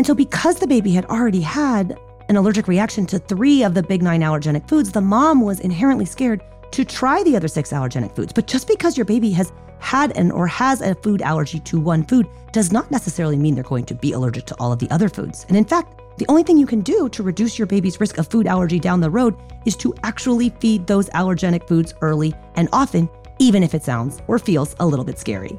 And so, because the baby had already had an allergic reaction to three of the big nine allergenic foods, the mom was inherently scared to try the other six allergenic foods. But just because your baby has had an or has a food allergy to one food does not necessarily mean they're going to be allergic to all of the other foods. And in fact, the only thing you can do to reduce your baby's risk of food allergy down the road is to actually feed those allergenic foods early and often, even if it sounds or feels a little bit scary.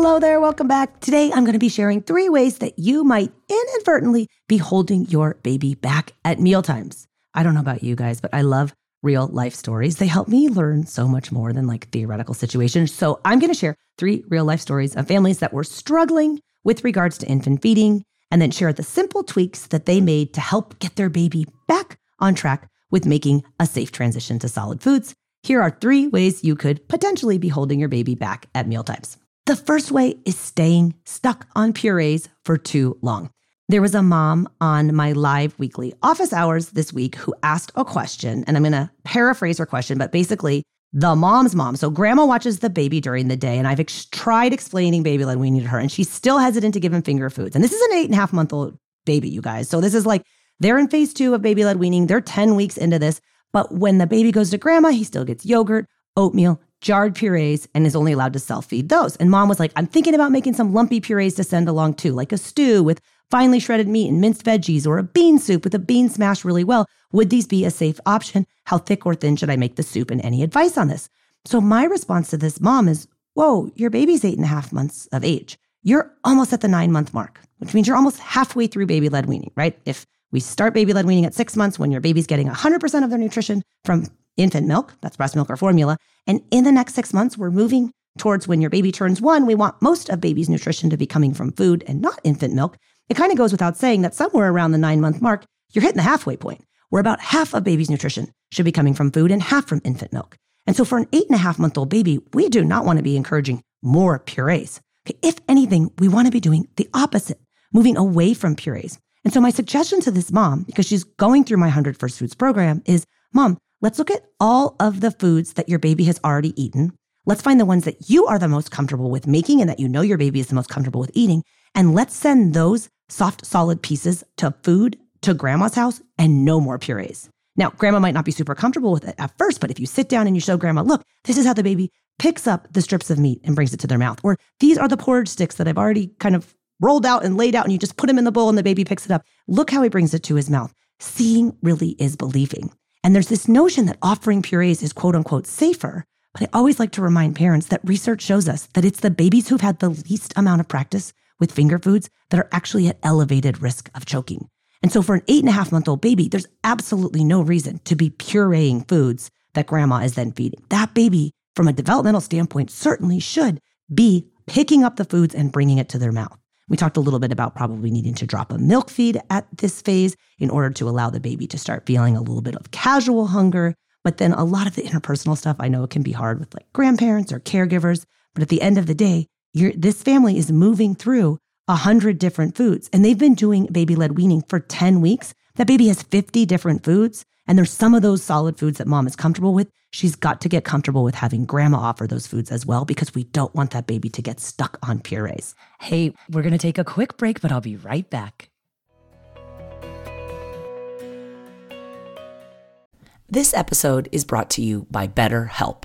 Hello there. Welcome back. Today, I'm going to be sharing three ways that you might inadvertently be holding your baby back at mealtimes. I don't know about you guys, but I love real life stories. They help me learn so much more than like theoretical situations. So, I'm going to share three real life stories of families that were struggling with regards to infant feeding and then share the simple tweaks that they made to help get their baby back on track with making a safe transition to solid foods. Here are three ways you could potentially be holding your baby back at mealtimes. The first way is staying stuck on purees for too long. There was a mom on my live weekly office hours this week who asked a question, and I'm going to paraphrase her question, but basically, the mom's mom. So, grandma watches the baby during the day, and I've ex- tried explaining baby led weaning to her, and she's still hesitant to give him finger foods. And this is an eight and a half month old baby, you guys. So, this is like they're in phase two of baby led weaning. They're 10 weeks into this. But when the baby goes to grandma, he still gets yogurt, oatmeal, jarred purees and is only allowed to self feed those. And mom was like, I'm thinking about making some lumpy purees to send along too, like a stew with finely shredded meat and minced veggies or a bean soup with a bean smashed really well. Would these be a safe option? How thick or thin should I make the soup? And any advice on this? So my response to this mom is, Whoa, your baby's eight and a half months of age. You're almost at the nine month mark, which means you're almost halfway through baby led weaning, right? If we start baby led weaning at six months when your baby's getting 100% of their nutrition from infant milk, that's breast milk or formula. And in the next six months, we're moving towards when your baby turns one, we want most of baby's nutrition to be coming from food and not infant milk. It kind of goes without saying that somewhere around the nine month mark, you're hitting the halfway point where about half of baby's nutrition should be coming from food and half from infant milk. And so for an eight and a half month old baby, we do not want to be encouraging more purees. Okay, if anything, we want to be doing the opposite, moving away from purees. And so my suggestion to this mom, because she's going through my 100 First Foods program, is mom, Let's look at all of the foods that your baby has already eaten. Let's find the ones that you are the most comfortable with making and that you know your baby is the most comfortable with eating. And let's send those soft, solid pieces to food to grandma's house and no more purees. Now, grandma might not be super comfortable with it at first, but if you sit down and you show grandma, look, this is how the baby picks up the strips of meat and brings it to their mouth. Or these are the porridge sticks that I've already kind of rolled out and laid out, and you just put them in the bowl and the baby picks it up. Look how he brings it to his mouth. Seeing really is believing. And there's this notion that offering purees is quote unquote safer. But I always like to remind parents that research shows us that it's the babies who've had the least amount of practice with finger foods that are actually at elevated risk of choking. And so for an eight and a half month old baby, there's absolutely no reason to be pureeing foods that grandma is then feeding. That baby, from a developmental standpoint, certainly should be picking up the foods and bringing it to their mouth. We talked a little bit about probably needing to drop a milk feed at this phase in order to allow the baby to start feeling a little bit of casual hunger. But then a lot of the interpersonal stuff I know it can be hard with like grandparents or caregivers. But at the end of the day, this family is moving through a hundred different foods and they've been doing baby led weaning for 10 weeks. That baby has 50 different foods, and there's some of those solid foods that mom is comfortable with. She's got to get comfortable with having grandma offer those foods as well because we don't want that baby to get stuck on purees. Hey, we're going to take a quick break, but I'll be right back. This episode is brought to you by BetterHelp.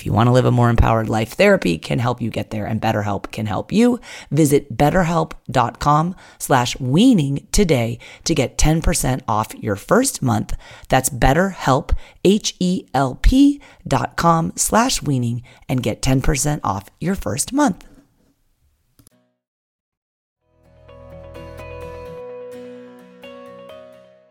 if you want to live a more empowered life, therapy can help you get there and BetterHelp can help you. Visit betterhelp.com slash weaning today to get 10% off your first month. That's betterhelp, H-E-L-P dot com slash weaning and get 10% off your first month.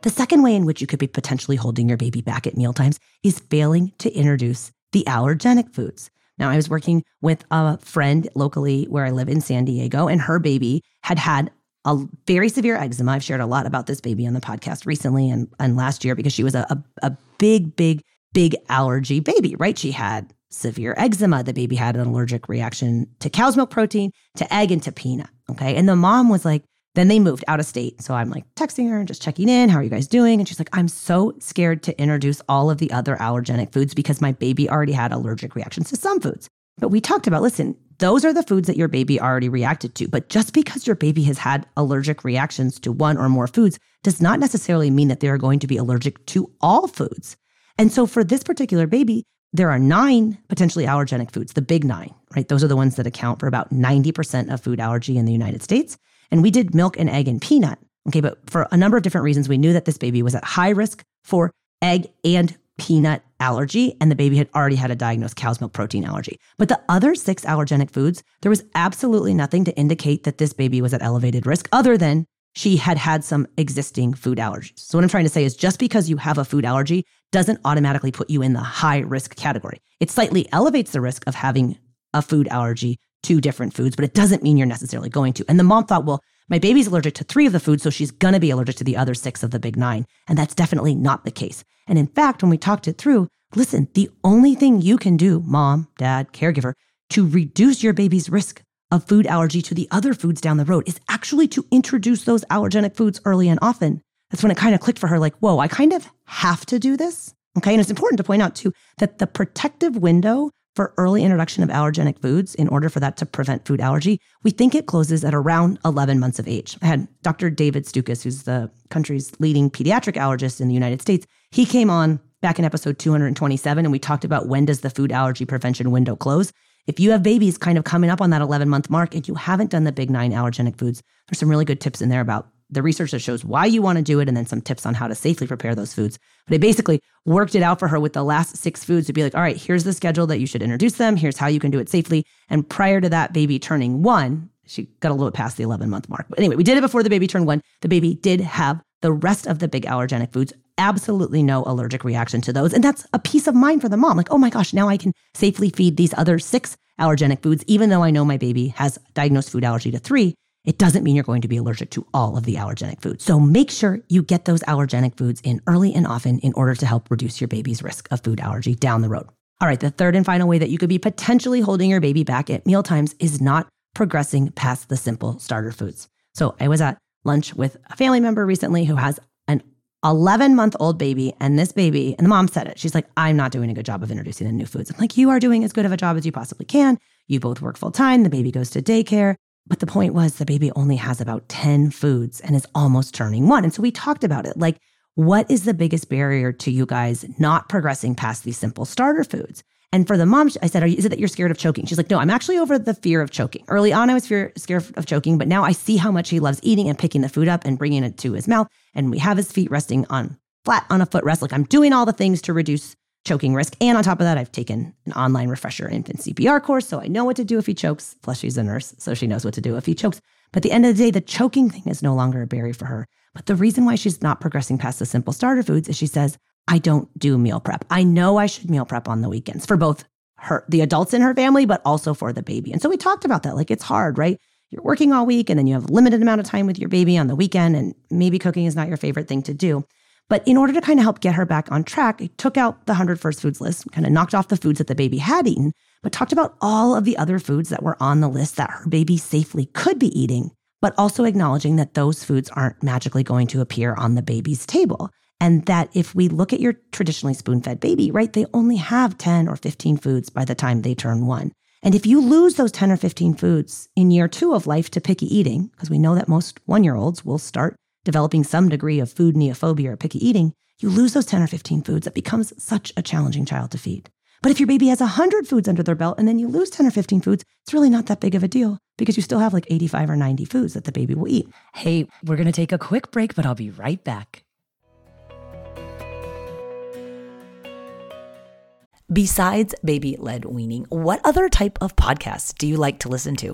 The second way in which you could be potentially holding your baby back at mealtimes is failing to introduce the allergenic foods. Now, I was working with a friend locally where I live in San Diego, and her baby had had a very severe eczema. I've shared a lot about this baby on the podcast recently and, and last year because she was a, a, a big, big, big allergy baby, right? She had severe eczema. The baby had an allergic reaction to cow's milk protein, to egg, and to peanut. Okay. And the mom was like, then they moved out of state. So I'm like texting her and just checking in. How are you guys doing? And she's like, I'm so scared to introduce all of the other allergenic foods because my baby already had allergic reactions to some foods. But we talked about listen, those are the foods that your baby already reacted to. But just because your baby has had allergic reactions to one or more foods does not necessarily mean that they are going to be allergic to all foods. And so for this particular baby, there are nine potentially allergenic foods, the big nine, right? Those are the ones that account for about 90% of food allergy in the United States. And we did milk and egg and peanut. Okay, but for a number of different reasons, we knew that this baby was at high risk for egg and peanut allergy, and the baby had already had a diagnosed cow's milk protein allergy. But the other six allergenic foods, there was absolutely nothing to indicate that this baby was at elevated risk other than she had had some existing food allergies. So, what I'm trying to say is just because you have a food allergy doesn't automatically put you in the high risk category. It slightly elevates the risk of having a food allergy to different foods, but it doesn't mean you're necessarily going to. And the mom thought, well, my baby's allergic to three of the foods, so she's going to be allergic to the other six of the big nine. And that's definitely not the case. And in fact, when we talked it through, listen, the only thing you can do, mom, dad, caregiver, to reduce your baby's risk of food allergy to the other foods down the road is actually to introduce those allergenic foods early and often. That's when it kind of clicked for her like, whoa, I kind of have to do this. Okay. And it's important to point out too that the protective window for early introduction of allergenic foods in order for that to prevent food allergy, we think it closes at around 11 months of age. I had Dr. David Stukus, who's the country's leading pediatric allergist in the United States. He came on back in episode 227 and we talked about when does the food allergy prevention window close. If you have babies kind of coming up on that 11 month mark and you haven't done the big nine allergenic foods, there's some really good tips in there about the research that shows why you want to do it and then some tips on how to safely prepare those foods. But I basically worked it out for her with the last six foods to be like, all right, here's the schedule that you should introduce them. Here's how you can do it safely. And prior to that baby turning one, she got a little bit past the 11 month mark. But anyway, we did it before the baby turned one. The baby did have the rest of the big allergenic foods, absolutely no allergic reaction to those. And that's a peace of mind for the mom. Like, oh my gosh, now I can safely feed these other six allergenic foods, even though I know my baby has diagnosed food allergy to three it doesn't mean you're going to be allergic to all of the allergenic foods. So make sure you get those allergenic foods in early and often in order to help reduce your baby's risk of food allergy down the road. All right, the third and final way that you could be potentially holding your baby back at mealtimes is not progressing past the simple starter foods. So I was at lunch with a family member recently who has an 11 month old baby, and this baby, and the mom said it. She's like, I'm not doing a good job of introducing the new foods. I'm like, you are doing as good of a job as you possibly can. You both work full time. The baby goes to daycare. But the point was the baby only has about 10 foods and is almost turning one. And so we talked about it like, what is the biggest barrier to you guys not progressing past these simple starter foods? And for the mom, I said, Is it that you're scared of choking? She's like, No, I'm actually over the fear of choking. Early on, I was fear, scared of choking, but now I see how much he loves eating and picking the food up and bringing it to his mouth. And we have his feet resting on flat on a footrest. Like I'm doing all the things to reduce choking risk. And on top of that, I've taken an online refresher infant CPR course. So I know what to do if he chokes. Plus, she's a nurse, so she knows what to do if he chokes. But at the end of the day, the choking thing is no longer a barrier for her. But the reason why she's not progressing past the simple starter foods is she says, I don't do meal prep. I know I should meal prep on the weekends for both her, the adults in her family, but also for the baby. And so we talked about that. Like it's hard, right? You're working all week and then you have a limited amount of time with your baby on the weekend, and maybe cooking is not your favorite thing to do. But in order to kind of help get her back on track, I took out the 100 first foods list, kind of knocked off the foods that the baby had eaten, but talked about all of the other foods that were on the list that her baby safely could be eating, but also acknowledging that those foods aren't magically going to appear on the baby's table. And that if we look at your traditionally spoon fed baby, right, they only have 10 or 15 foods by the time they turn one. And if you lose those 10 or 15 foods in year two of life to picky eating, because we know that most one year olds will start developing some degree of food neophobia or picky eating, you lose those 10 or 15 foods. It becomes such a challenging child to feed. But if your baby has 100 foods under their belt and then you lose 10 or 15 foods, it's really not that big of a deal because you still have like 85 or 90 foods that the baby will eat. Hey, we're going to take a quick break, but I'll be right back. Besides baby led weaning, what other type of podcasts do you like to listen to?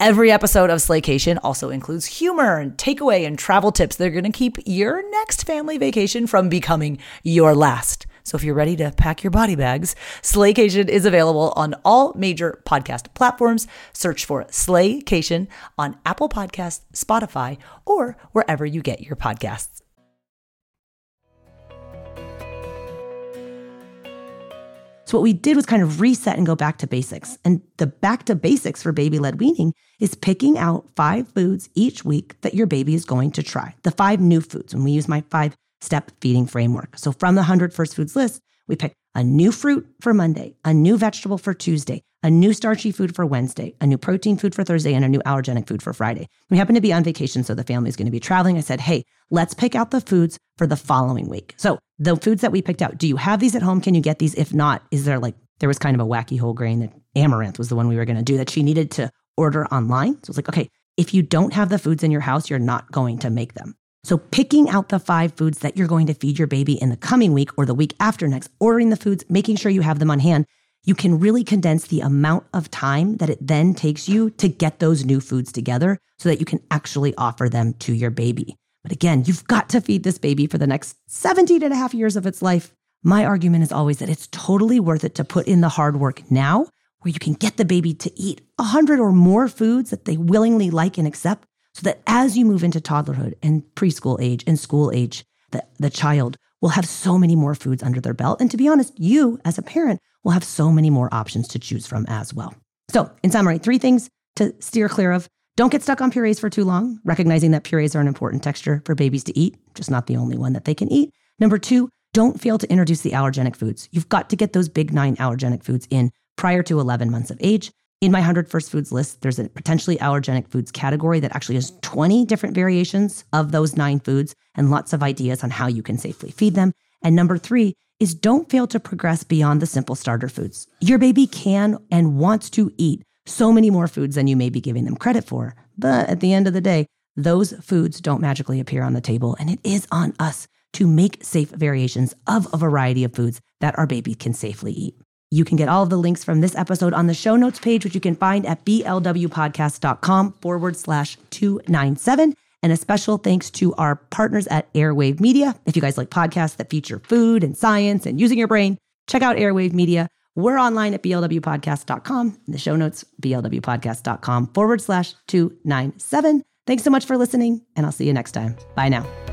Every episode of Slaycation also includes humor and takeaway and travel tips that are going to keep your next family vacation from becoming your last. So if you're ready to pack your body bags, Slaycation is available on all major podcast platforms. Search for Slaycation on Apple Podcasts, Spotify, or wherever you get your podcasts. So what we did was kind of reset and go back to basics. And the back to basics for baby led weaning is picking out five foods each week that your baby is going to try. The five new foods. And we use my five step feeding framework. So from the 100 first foods list, we pick a new fruit for Monday, a new vegetable for Tuesday, a new starchy food for Wednesday, a new protein food for Thursday, and a new allergenic food for Friday. We happen to be on vacation, so the family is going to be traveling. I said, hey, let's pick out the foods for the following week. So the foods that we picked out, do you have these at home? Can you get these? If not, is there like, there was kind of a wacky whole grain that amaranth was the one we were going to do that she needed to order online. So it's like, okay, if you don't have the foods in your house, you're not going to make them. So, picking out the five foods that you're going to feed your baby in the coming week or the week after next, ordering the foods, making sure you have them on hand, you can really condense the amount of time that it then takes you to get those new foods together so that you can actually offer them to your baby. But again, you've got to feed this baby for the next 17 and a half years of its life. My argument is always that it's totally worth it to put in the hard work now where you can get the baby to eat 100 or more foods that they willingly like and accept so that as you move into toddlerhood and preschool age and school age, the, the child will have so many more foods under their belt. And to be honest, you as a parent will have so many more options to choose from as well. So, in summary, three things to steer clear of. Don't get stuck on purees for too long, recognizing that purees are an important texture for babies to eat, just not the only one that they can eat. Number two, don't fail to introduce the allergenic foods. You've got to get those big nine allergenic foods in prior to 11 months of age. In my 100 first foods list, there's a potentially allergenic foods category that actually has 20 different variations of those nine foods and lots of ideas on how you can safely feed them. And number three is don't fail to progress beyond the simple starter foods. Your baby can and wants to eat so many more foods than you may be giving them credit for. But at the end of the day, those foods don't magically appear on the table, and it is on us to make safe variations of a variety of foods that our baby can safely eat. You can get all of the links from this episode on the show notes page, which you can find at blwpodcast.com forward slash 297. And a special thanks to our partners at Airwave Media. If you guys like podcasts that feature food and science and using your brain, check out Airwave Media. We're online at blwpodcast.com. In the show notes, blwpodcast.com forward slash 297. Thanks so much for listening, and I'll see you next time. Bye now.